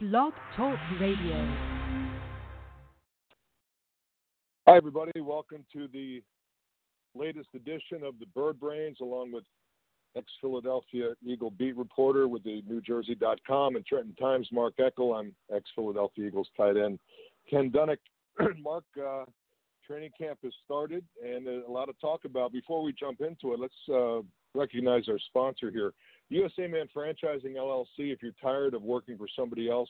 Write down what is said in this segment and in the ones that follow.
Blog Talk Radio. Hi, everybody. Welcome to the latest edition of the Bird Brains, along with ex Philadelphia Eagle beat reporter with the NewJersey.com and Trenton Times, Mark Eckel. I'm ex Philadelphia Eagles tight end Ken Dunek. Mark, uh, training camp has started, and a lot of talk about. Before we jump into it, let's uh, recognize our sponsor here. USA Man Franchising LLC. If you're tired of working for somebody else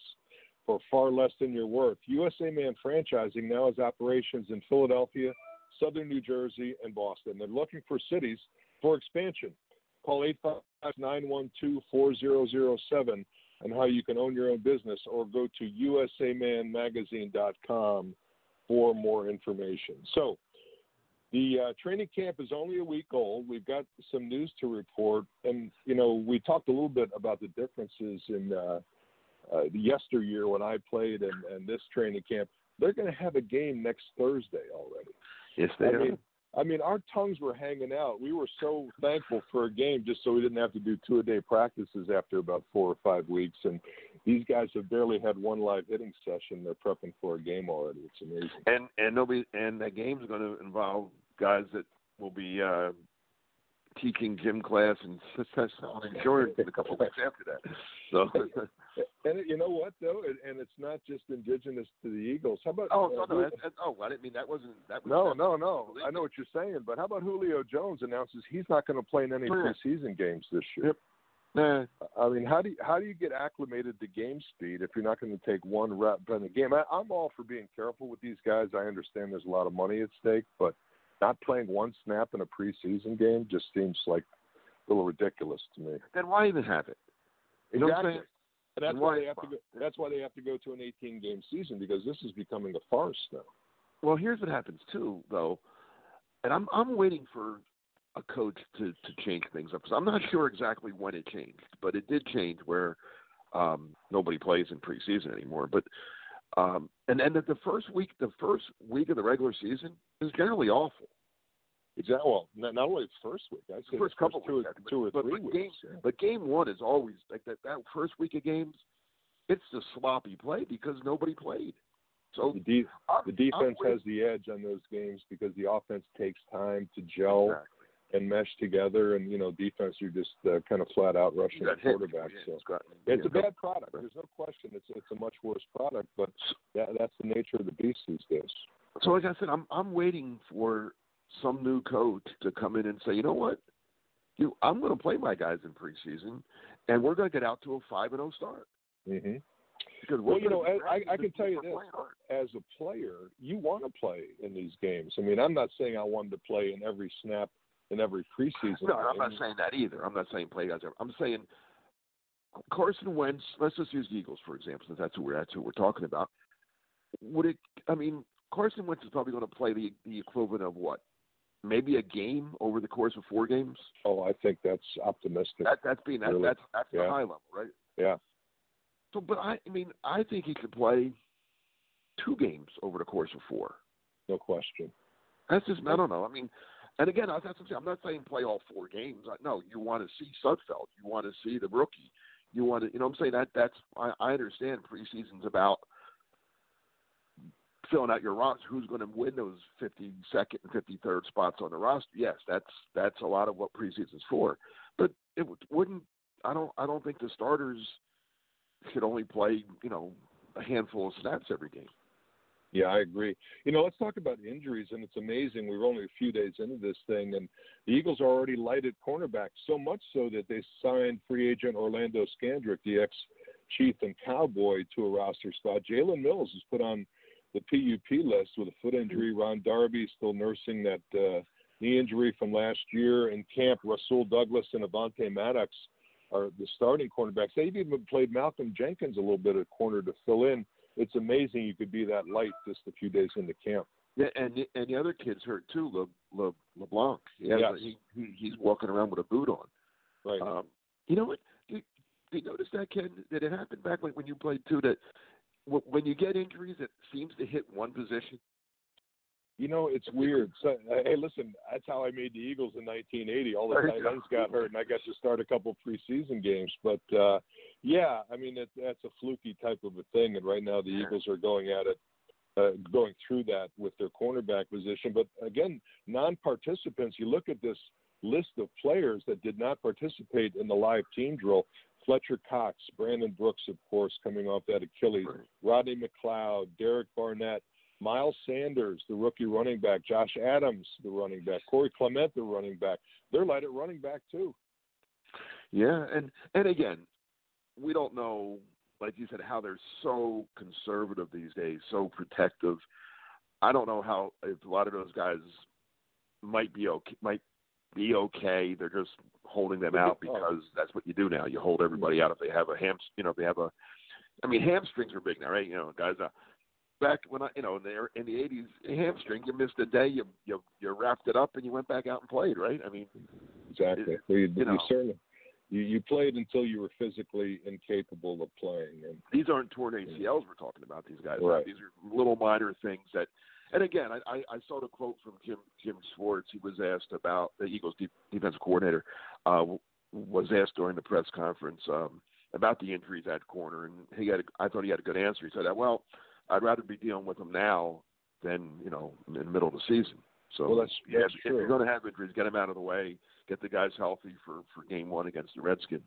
for far less than you're worth, USA Man Franchising now has operations in Philadelphia, Southern New Jersey, and Boston. They're looking for cities for expansion. Call 855-912-4007 on how you can own your own business or go to usamanmagazine.com for more information. So, the uh, training camp is only a week old. We've got some news to report, and you know we talked a little bit about the differences in uh, uh, yesteryear when I played and, and this training camp. They're going to have a game next Thursday already. Yes, they I are. mean, I mean, our tongues were hanging out. We were so thankful for a game just so we didn't have to do two a day practices after about four or five weeks. And these guys have barely had one live hitting session. They're prepping for a game already. It's amazing. and and nobody and that game's going to involve guys that will be uh, teaching gym class and selling insurance in a couple of weeks after that. So, And you know what though, and, and it's not just indigenous to the Eagles. How about oh uh, no, no, that, that, oh, I didn't mean that wasn't that was no, no, no. I know what you're saying, but how about Julio Jones announces he's not going to play in any Yeah. preseason games this year? Yep. Nah, I mean, how do you, how do you get acclimated to game speed if you're not going to take one rep in the game? I, I'm all for being careful with these guys. I understand there's a lot of money at stake, but not playing one snap in a preseason game just seems like a little ridiculous to me. then why even have it? You know what I'm Exactly. saying? And that's And why why- they have to go. That's why they have to go to an 18 game season because this is becoming a farce now. Well, here's what happens too, though, and I'm I'm waiting for a coach to to change things up I'm not sure exactly when it changed, but it did change where um, nobody plays in preseason anymore. But um, and and that the first week, the first week of the regular season is generally awful. Exactly. Well, not, not only the first week. I say The first couple two, weeks, or, two or but, three but weeks. game, yeah. but game one is always like that. That first week of games, it's the sloppy play because nobody played. So The, de- I'm, the defense has the edge on those games because the offense takes time to gel Exactly. And mesh together, and you know, defense you're just uh, kind of flat out rushing the quarterback. you So hit Scott. it's a bad product. There's no question. It's it's a much worse product, but that, that's the nature of the beast these days. So like I said, I'm I'm waiting for some new coach to come in and say, you know what, you I'm going to play my guys in preseason, and we're going to get out to a five and zero start hmm because Well, you know, I, I can tell you this: as a player, you want to play in these games. I mean, I'm not saying I wanted to play in every snap in every preseason. No, I'm not saying that either. I'm not saying play guys. I'm saying Carson Wentz. Let's just use the Eagles for example, since that's who we're that's who we're talking about. Would it? I mean, Carson Wentz is probably going to play the the equivalent of what? Maybe a game over the course of four games. Oh, I think that's optimistic. That that's being that, Really? that's that's the high level, right? yeah. So, but I, I mean, I think he could play two games over the course of four. No question. That's just I don't know. I mean, and again, that's what I'm. I'm not saying play all four games. No, you want to see Sudfeld. You want to see the rookie. You want to, you know, what I'm saying that that's I, I understand preseason's about filling out your roster. Who's going to win those 52nd and 53rd spots on the roster? Yes, that's that's a lot of what preseason's for. But it wouldn't. I don't. I don't think the starters should only play, you know, a handful of snaps every game. Yeah, I agree. You know, let's talk about injuries, and it's amazing. We're only a few days into this thing, and the Eagles are already light at cornerback, so much so that they signed free agent Orlando Scandrick, the ex Chief and Cowboy, to a roster spot. Jalen Mills is put on the PUP list with a foot injury. Ron Darby still nursing that uh, knee injury from last year. In camp, Rasul Douglas and Avonte Maddox are the starting cornerbacks. They've even played Malcolm Jenkins a little bit at corner to fill in it's amazing you could be that light just a few days into camp. Yeah, and the- and the other kid's hurt too, Le, Le, LeBlanc. Has, Yes. he, he he's walking around with a boot on. Right. Um, you know what? Did, did you notice that, Ken? Did it happen back when when you played too? That w- when you get injuries, it seems to hit one position. You know, it's weird. So, hey, listen, that's how I made the Eagles in 1980. All the tight ends got hurt, and I got to start a couple preseason games. But uh, Yeah, I mean it, that's a fluky type of a thing, and right now the yeah. Eagles are going at it, uh, going through that with their cornerback position. But again, non-participants. You look at this list of players that did not participate in the live team drill. Fletcher Cox, Brandon Brooks, of course, coming off that Achilles, right. Rodney McLeod, Derek Barnett, Miles Sanders, the rookie running back, Josh Adams, the running back, Corey Clement, the running back. They're light at running back too. Yeah, and and again, we don't know, like you said, how they're so conservative these days, so protective. I don't know how if a lot of those guys might be okay, might be okay. They're just holding them out because that's what you do now. You hold everybody out if they have a ham, you know, if they have a. I mean, hamstrings are big now, right? You know, guys. Uh, back when I, you know, in the in the eighties, hamstring, you missed a day, you you you wrapped it up, and you went back out and played, right? I mean, exactly. It, you, you, know, you certainly you, you played until you were physically incapable of playing. And these aren't torn ACLs we're talking about. These guys, right. these are little minor things that. And again, I, I I saw the quote from Jim Jim Schwartz. He was asked about the Eagles' defensive coordinator uh, was asked during the press conference um, about the injuries at corner, and he had. A, I thought he had a good answer. He said, that, "Well, I'd rather be dealing with them now than you know in the middle of the season." So well, that's, yeah, that's if, you're going to have injuries, get them out of the way get the guys healthy for for game one against the Redskins.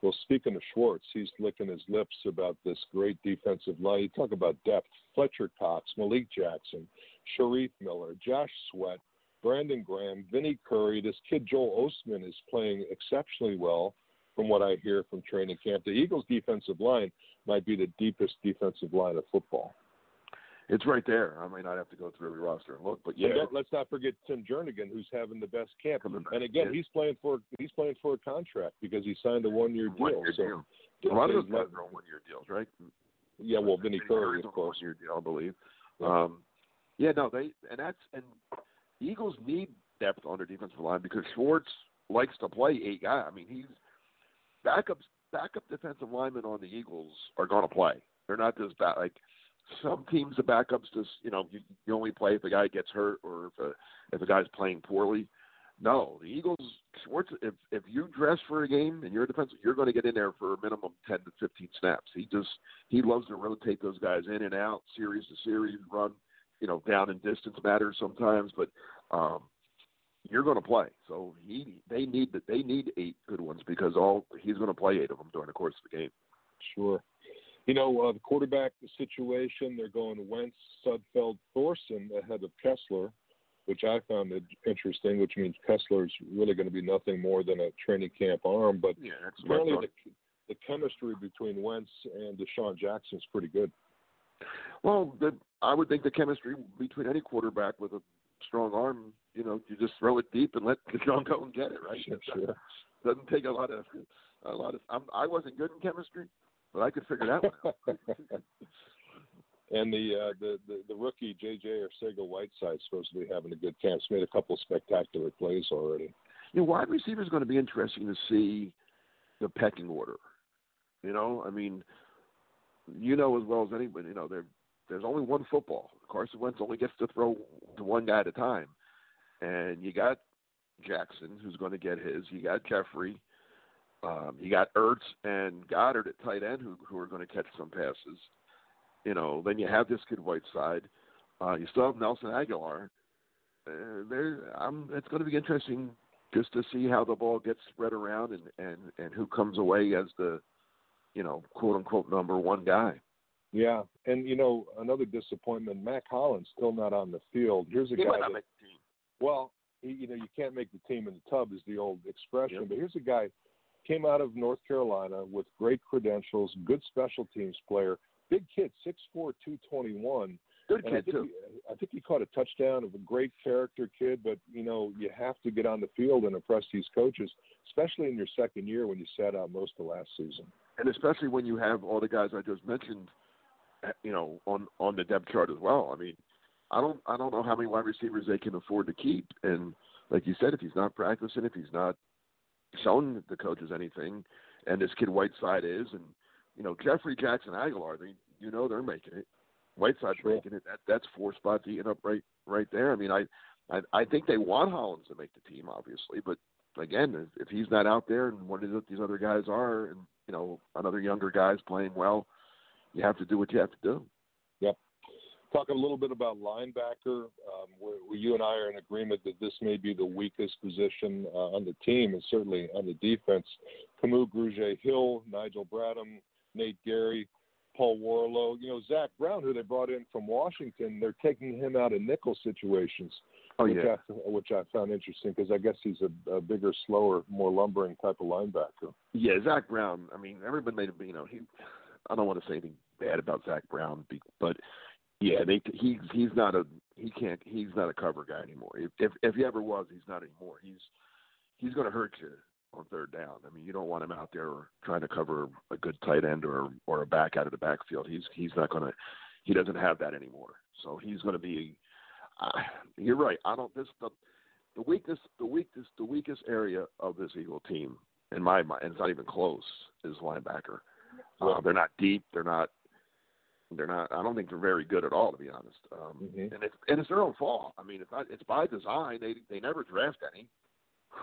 Well, speaking of Schwartz, he's licking his lips about this great defensive line. You talk about depth: Fletcher Cox, Malik Jackson, Shareef Miller, Josh Sweat, Brandon Graham, Vinny Curry. This kid Joel Ostman is playing exceptionally well, from what I hear from training camp. The Eagles' defensive line might be the deepest defensive line of football. It's right there. I may not have to go through every roster and look, but yeah. Let's not forget Tim Jernigan, who's having the best camp. And again, he's playing for he's playing for a contract because he signed a one year deal. One-year so deal. A lot of those guys are on one year deals, right? Yeah, well, Vinny Curry, of course, one year deal, I believe. Yeah. Um, yeah, no, they and that's and the Eagles need depth on their defensive line because Schwartz likes to play eight guys. I mean, he's backups backup defensive linemen on the Eagles are going to play. They're not just bad like some teams the backups just you know you, you only play if a guy gets hurt or if a if a guy's playing poorly. No, the Eagles Schwartz. If if you dress for a game and you're a defensive, you're going to get in there for a minimum ten to fifteen snaps. He just he loves to rotate those guys in and out, series to series, run. You know, down and distance matters sometimes, but um, you're going to play. So he they need that they need eight good ones because all he's going to play eight of them during the course of the game. Sure. You know, uh, the quarterback situation, they're going Wentz, Sudfeld, Thorson ahead of Kessler, which I found interesting, which means Kessler's really going to be nothing more than a training camp arm. But yeah, apparently the, the chemistry between Wentz and DeSean Jackson is pretty good. Well, the, I would think the chemistry between any quarterback with a strong arm, you know, you just throw it deep and let DeSean go and get it, right? Sure, sure. Doesn't take a lot of a lot of. I'm, I wasn't good in chemistry, but I could figure that one out. and the, uh, the the the rookie JJ Arcega-Whiteside supposed to be having a good camp. He's made a couple of spectacular plays already. You know, wide receiver is going to be interesting to see the pecking order. You know, I mean, you know as well as anybody. You know, there there's only one football. Carson Wentz only gets to throw to one guy at a time, and you got Jackson who's going to get his. You got Jeffery um, you got Ertz and Goedert at tight end who who are going to catch some passes. You know, then you have this kid Whiteside. Uh, you still have Nelson Agholor. Uh, there, um, it's going to be interesting just to see how the ball gets spread around and and and who comes away as the, you know, quote unquote number one guy. Yeah, and you know another disappointment. Mack Hollins still not on the field. Here's a he guy that, make the team. Well, he, you know you can't make the team in the tub is the old expression. Yep. But here's a guy came out of North Carolina with great credentials, good special teams player, big kid, six four, two twenty one. Good kid I think too. He, I think he caught a touchdown of a great character kid, but you know you have to get on the field and impress these coaches, especially in your second year when you sat out most of last season. And especially when you have all the guys I just mentioned, eh, you know, on on the depth chart as well. I mean, I don't I don't know how many wide receivers they can afford to keep, and like you said, if he's not practicing, if he's not shown the coaches anything, and this kid Whiteside is, and you know Jeffery Jackson Agholor, they you know they're making it. Whiteside's sure. making it. That that's four spots eating up right right there. I mean, I, I I think they want Hollins to make the team, obviously, but again, if he's not out there and one of these other guys are, and you know, another younger guy's playing well, you have to do what you have to do. Talking a little bit about linebacker, um, where, where you and I are in agreement that this may be the weakest position uh, on the team, and certainly on the defense. Kamu Grugier-Hill, Nigel Bradham, Nate Gerry, Paul Worrilow. You know, Zach Brown, who they brought in from Washington, they're taking him out of nickel situations. Oh which yeah, I, which I found interesting because I guess he's a, a bigger, slower, more lumbering type of linebacker. yeah. Zach Brown. I mean, everybody made him. You know, he. I don't want to say anything bad about Zach Brown, but yeah, they he's he's not a he can't he's not a cover guy anymore. If if, if he ever was, he's not anymore. He's he's going to hurt you on third down. I mean, you don't want him out there trying to cover a good tight end or or a back out of the backfield. He's he's not going to he doesn't have that anymore. So he's going to be. Uh, you're right. I don't. This the the weakest the weakest the weakest area of this Eagle team in my mind, and it's not even close, is linebacker. Uh, they're not deep. They're not. They're not. I don't think they're very good at all, to be honest. Um, Mhm. And it's and it's their own fault. I mean, it's not. It's by design. They they never draft any.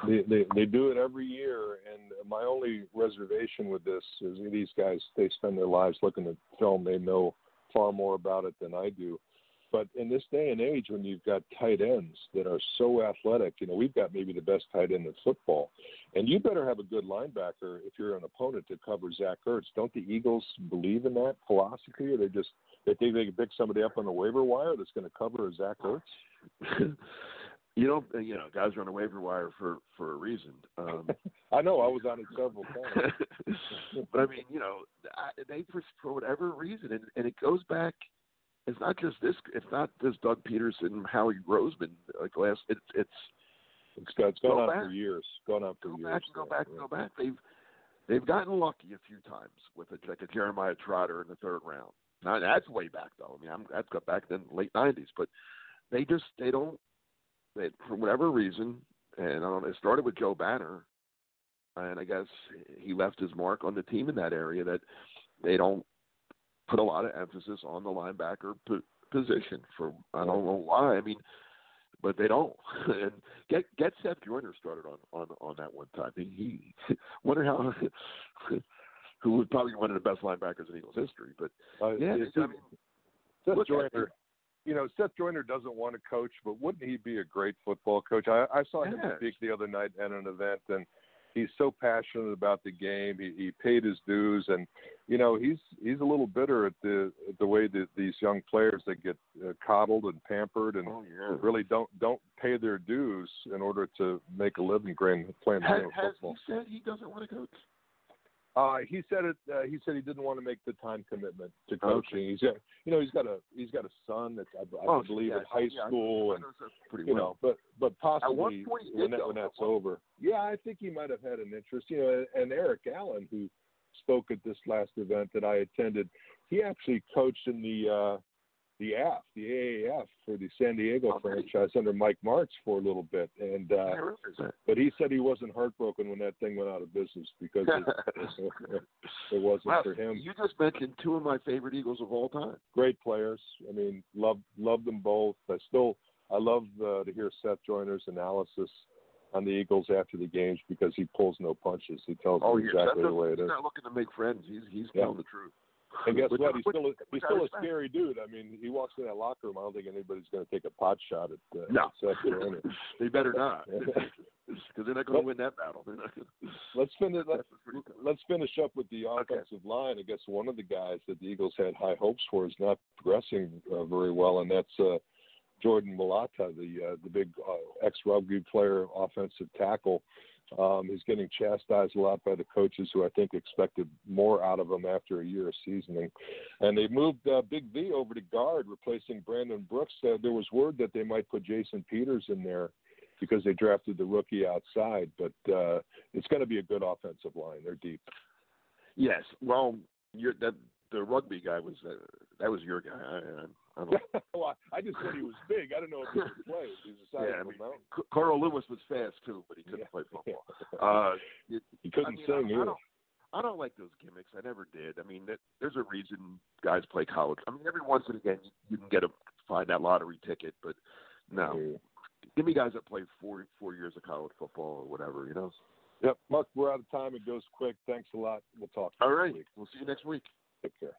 They, they they do it every year, and my only reservation with this is these guys they spend their lives looking at film. They know far more about it than I do. But in this day and age, when you've got tight ends that are so athletic, you know we've got maybe the best tight end in football, and you better have a good linebacker if you're an opponent to cover Zach Ertz. Don't the Eagles believe in that philosophy, or they just they think they can pick somebody up on the waiver wire that's going to cover Zach Ertz? you know, you know, guys are on the waiver wire for for a reason. Um, I know I was on it several times. but I mean, you know, I- they for for whatever reason, and, and it goes back. It's not just this. It's not just Doug Pederson, Howie Roseman. Like last, it's it's It's, got, it's gone Go on back. for years. Gone on for go years. back and go back and go back. They've they've gotten lucky a few times with a, like a Jeremiah Trotter in the third round. Now that's way back though. I mean, I'm, that's got back then late '90s, but they just they don't. They, for whatever reason, and I don't know, it started with Joe Banner, and I guess he left his mark on the team in that area that they don't put a lot of emphasis on the linebacker po- position. For I don't know why. I mean, but they don't. and get get Seth Joyner started on on on that one time. He, he wonder how. who was probably one of the best linebackers in Eagles history, but Uh, yeah, I mean, Seth Joyner. You know, Seth Joyner doesn't want to coach, but wouldn't he be a great football coach? I, I saw him Yes. speak the other night at an event, and he's so passionate about the game. He, he paid his dues, and you know, he's he's a little bitter at the at the way that these young players that get uh, coddled and pampered and oh yeah. really don't don't pay their dues in order to make a living playing playing the Has, game of has football. he said he doesn't want to coach? Uh, he said it. Uh, he said he didn't want to make the time commitment to coaching. He's got, you know, he's got a he's got a son that's I, I Oh, believe yeah, at high yeah, school, and pretty you well. know, but but possibly point when that when that's over, yeah, I think he might have had an interest. You know, and Eric Allen, who spoke at this last event that I attended, he actually coached in the uh, the AF, the AAF for the San Diego really? franchise under Mike Martz for a little bit, and uh, but he said he wasn't heartbroken when that thing went out of business because it, it wasn't for him. you just mentioned two of my favorite Eagles of all time. Great players. I mean, love love them both. I still I love uh, to hear Seth Joyner's analysis on the Eagles after the games because he pulls no punches. He tells Oh, yeah. exactly Seth the way it is. he's not looking to make friends. He's he's Yeah. telling the truth. And guess Which- what? He's which- still a, he's still a scary dude. I mean, he walks in that locker room. I don't think anybody's going to take a pot shot at uh, No. Seth they better not, because they're not going to win that battle. They're not gonna- Let's finish. Let, That's pretty tough. let's finish up with the Okay. offensive line. I guess one of the guys that the Eagles had high hopes for is not progressing uh, very well, and that's uh, Jordan Mailata, the uh, the big uh, ex rugby player, offensive tackle. Um, he's getting chastised a lot by the coaches, who I think expected more out of him after a year of seasoning. And they moved uh, Big V over to guard, replacing Brandon Brooks. Uh, there was word that they might put Jason Peters in there because they drafted the rookie outside, but uh, it's going to be a good offensive line. They're deep. Yes. Well, you're, that the rugby guy was uh, that was your guy. I, I, I don't. well, I just said he was big. I don't know if he could play. He's a Yeah, I mean, mountain. Carl Lewis was fast too, but he couldn't Yeah. play football. Uh, it, He couldn't I mean, sing I, I either. don't, I don't like those gimmicks. I never did. I mean, that, there's a reason guys play college. I mean, every once and again you, you can get a find that lottery ticket, but no, Give me guys that played four four years of college football or whatever, you know. Yep, Mark, we're out of time. It goes quick. Thanks a lot. We'll talk. All right. Week. We'll see you next week. Take care.